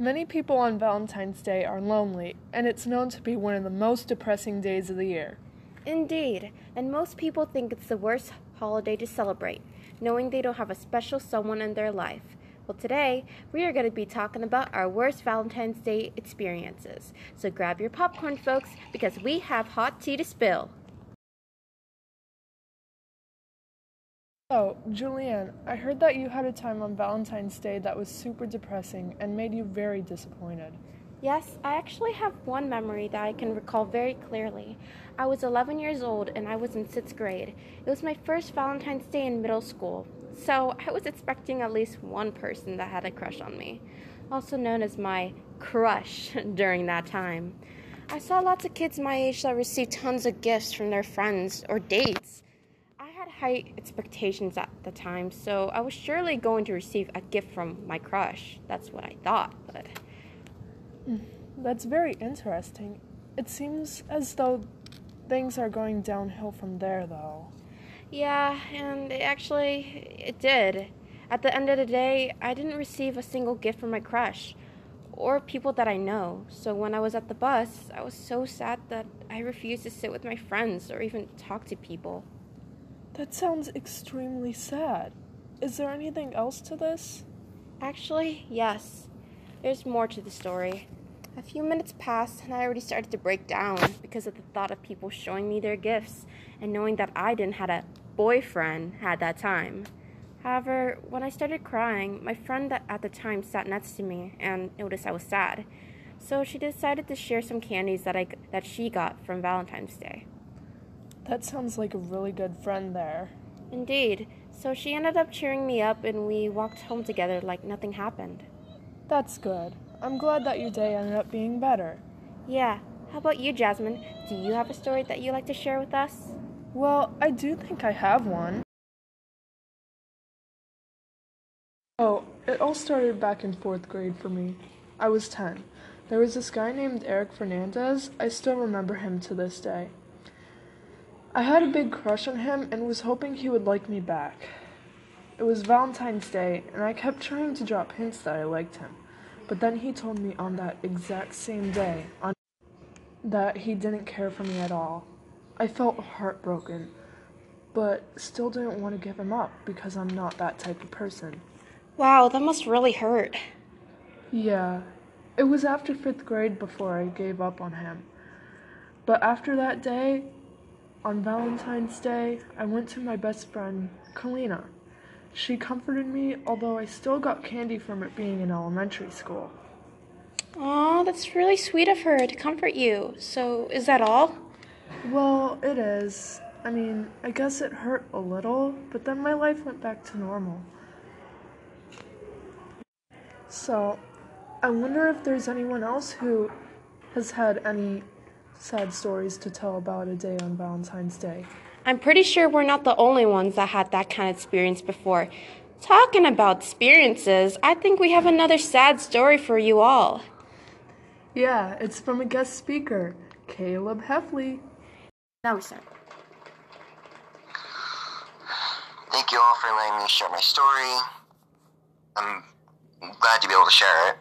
Many people on Valentine's Day are lonely, and it's known to be one of the most depressing days of the year. Indeed, and most people think it's the worst holiday to celebrate, knowing they don't have a special someone in their life. Well, today we are going to be talking about our worst Valentine's Day experiences. So grab your popcorn, folks, because we have hot tea to spill. Oh, Julianne, I heard that you had a time on Valentine's Day that was super depressing and made you very disappointed. Yes, I actually have one memory that I can recall very clearly. I was 11 years old and I was in sixth grade. It was my first Valentine's Day in middle school, so I was expecting at least one person that had a crush on me, also known as my crush during that time. I saw lots of kids my age that received tons of gifts from their friends or dates. Had high expectations at the time, so I was surely going to receive a gift from my crush. That's what I thought, but. Hmm, that's very interesting. It seems as though things are going downhill from there, though. Yeah, and it actually, it did. At the end of the day, I didn't receive a single gift from my crush or people that I know. So when I was at the bus, I was so sad that I refused to sit with my friends or even talk to people. That sounds extremely sad. Is there anything else to this? Actually, yes. There's more to the story. A few minutes passed, and I already started to break down because of the thought of people showing me their gifts and knowing that I didn't have a boyfriend at that time. However, when I started crying, my friend that at the time sat next to me and noticed I was sad. So she decided to share some candies that I that she got from Valentine's Day. That sounds like a really good friend there. Indeed. So she ended up cheering me up and we walked home together like nothing happened. That's good. I'm glad that your day ended up being better. Yeah. How about you, Jasmine? Do you have a story that you'd like to share with us? Well, I do think I have one. Oh, it all started back in fourth grade for me. I was 10. There was this guy named Eric Fernandez. I still remember him to this day. I had a big crush on him and was hoping he would like me back. It was Valentine's Day, and I kept trying to drop hints that I liked him. But then he told me on that exact same day on that he didn't care for me at all. I felt heartbroken, but still didn't want to give him up because I'm not that type of person. Wow, that must really hurt. Yeah, it was after fifth grade before I gave up on him. But after that day, on Valentine's Day, I went to my best friend, Kalina. She comforted me, although I still got candy from it being in elementary school. Aw, that's really sweet of her to comfort you. So, is that all? Well, it is. I mean, I guess it hurt a little, but then my life went back to normal. So, I wonder if there's anyone else who has had any sad stories to tell about a day on Valentine's Day. I'm pretty sure we're not the only ones that had that kind of experience before. Talking about experiences, I think we have another sad story for you all. Yeah, it's from a guest speaker, Caleb Heffley. Now we start. Thank you all for letting me share my story. I'm glad to be able to share it.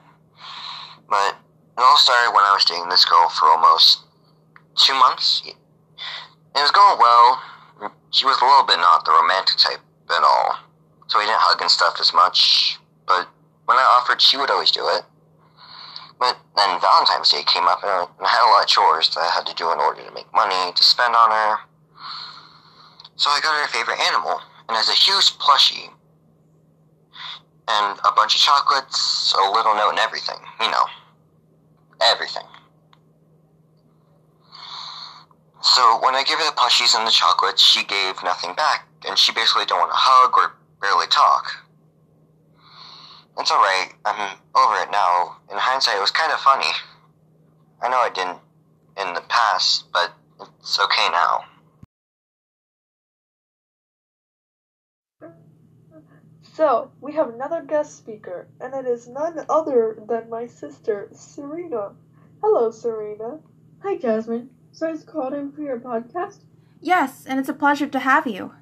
But it all started when I was dating this girl for almost two months. It was going well. She was a little bit not the romantic type at all. So we didn't hug and stuff as much. But when I offered, she would always do it. But then Valentine's Day came up, and I had a lot of chores that I had to do in order to make money to spend on her. So I got her favorite animal, and as a huge plushie, and a bunch of chocolates, a little note, and everything. You know, everything. So when I gave her the plushies and the chocolates, she gave nothing back, and she basically don't want to hug or barely talk. It's alright, I'm over it now. In hindsight, it was kind of funny. I know I didn't in the past, but it's okay now. So, we have another guest speaker, and it is none other than my sister, Serena. Hello, Serena. Hi, Jasmine. So I was called in for your podcast? Yes, and it's a pleasure to have you.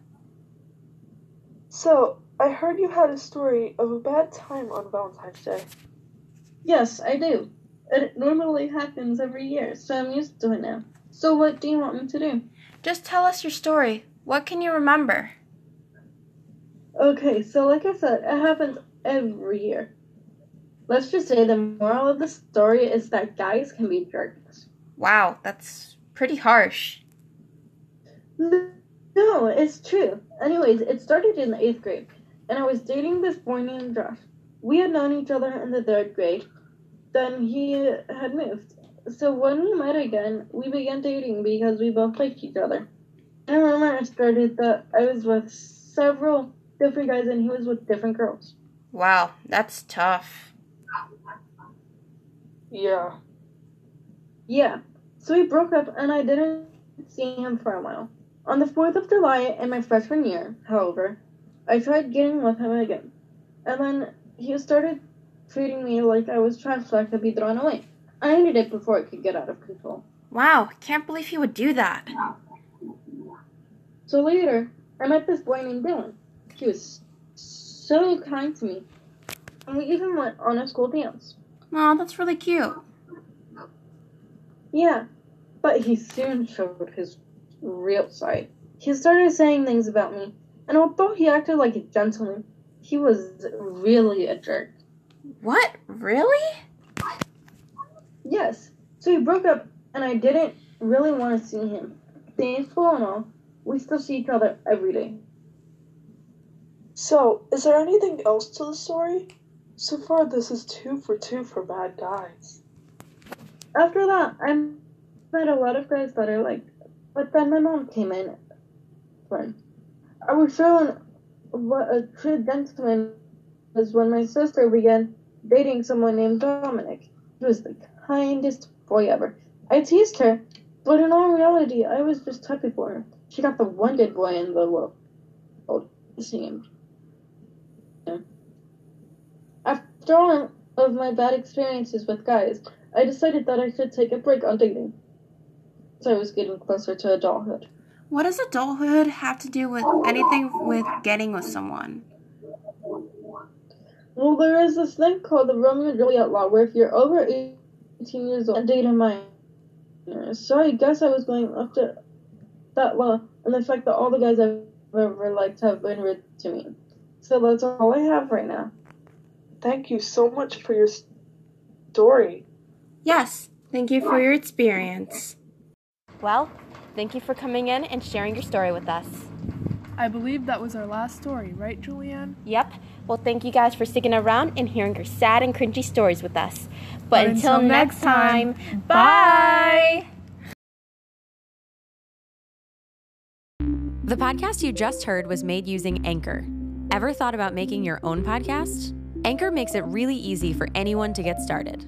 So, I heard you had a story of a bad time on Valentine's Day. Yes, I do. It normally happens every year, so I'm used to it now. So, what do you want me to do? Just tell us your story. What can you remember? Okay, so like I said, it happens every year. Let's just say the moral of the story is that guys can be jerks. Wow, that's pretty harsh. No, it's true. Anyways, it started in the eighth grade, and I was dating this boy named Josh. We had known each other in the third grade. Then he had moved. So when we met again, we began dating because we both liked each other. And I started that I was with several different guys and he was with different girls. Wow, that's tough. Yeah. Yeah. So we broke up and I didn't see him for a while. On the 4th of July in my freshman year, however, I tried getting with him again. And then he started treating me like I was trash that could be thrown away. I ended it before it could get out of control. Wow, can't believe he would do that. So later, I met this boy named Dylan. He was so kind to me. And we even went on a school dance. Aw, that's really cute. Yeah, but he soon showed his real side. He started saying things about me, and although he acted like a gentleman, he was really a jerk. What? Really? Yes, so we broke up, and I didn't really want to see him. Thankful and all, we still see each other every day. So, is there anything else to the story? So far, this is two for two for bad guys. After that, I met a lot of guys that I liked, but then my mom came in. Friend, I was shown what a true gentleman was when my sister began dating someone named Dominic. He was the kindest boy ever. I teased her, but in all reality, I was just happy for her. She got the one good boy in the world. Seemed. Yeah. After all of my bad experiences with guys, I decided that I should take a break on dating. So I was getting closer to adulthood. What does adulthood have to do with anything with getting with someone? Well, there is this thing called the Romeo and Juliet law, where if you're over 18 years old and date a minor, so I guess I was going up to that law and the fact that all the guys I've ever liked have been rude to me. So that's all I have right now. Thank you so much for your story. Yes, thank you for your experience. Well, thank you for coming in and sharing your story with us. I believe that was our last story, right, Julianne? Yep. Well, thank you guys for sticking around and hearing your sad and cringy stories with us. But, But until, until next next time, time, bye. The podcast you just heard was made using Anchor. Ever thought about making your own podcast? Anchor makes it really easy for anyone to get started.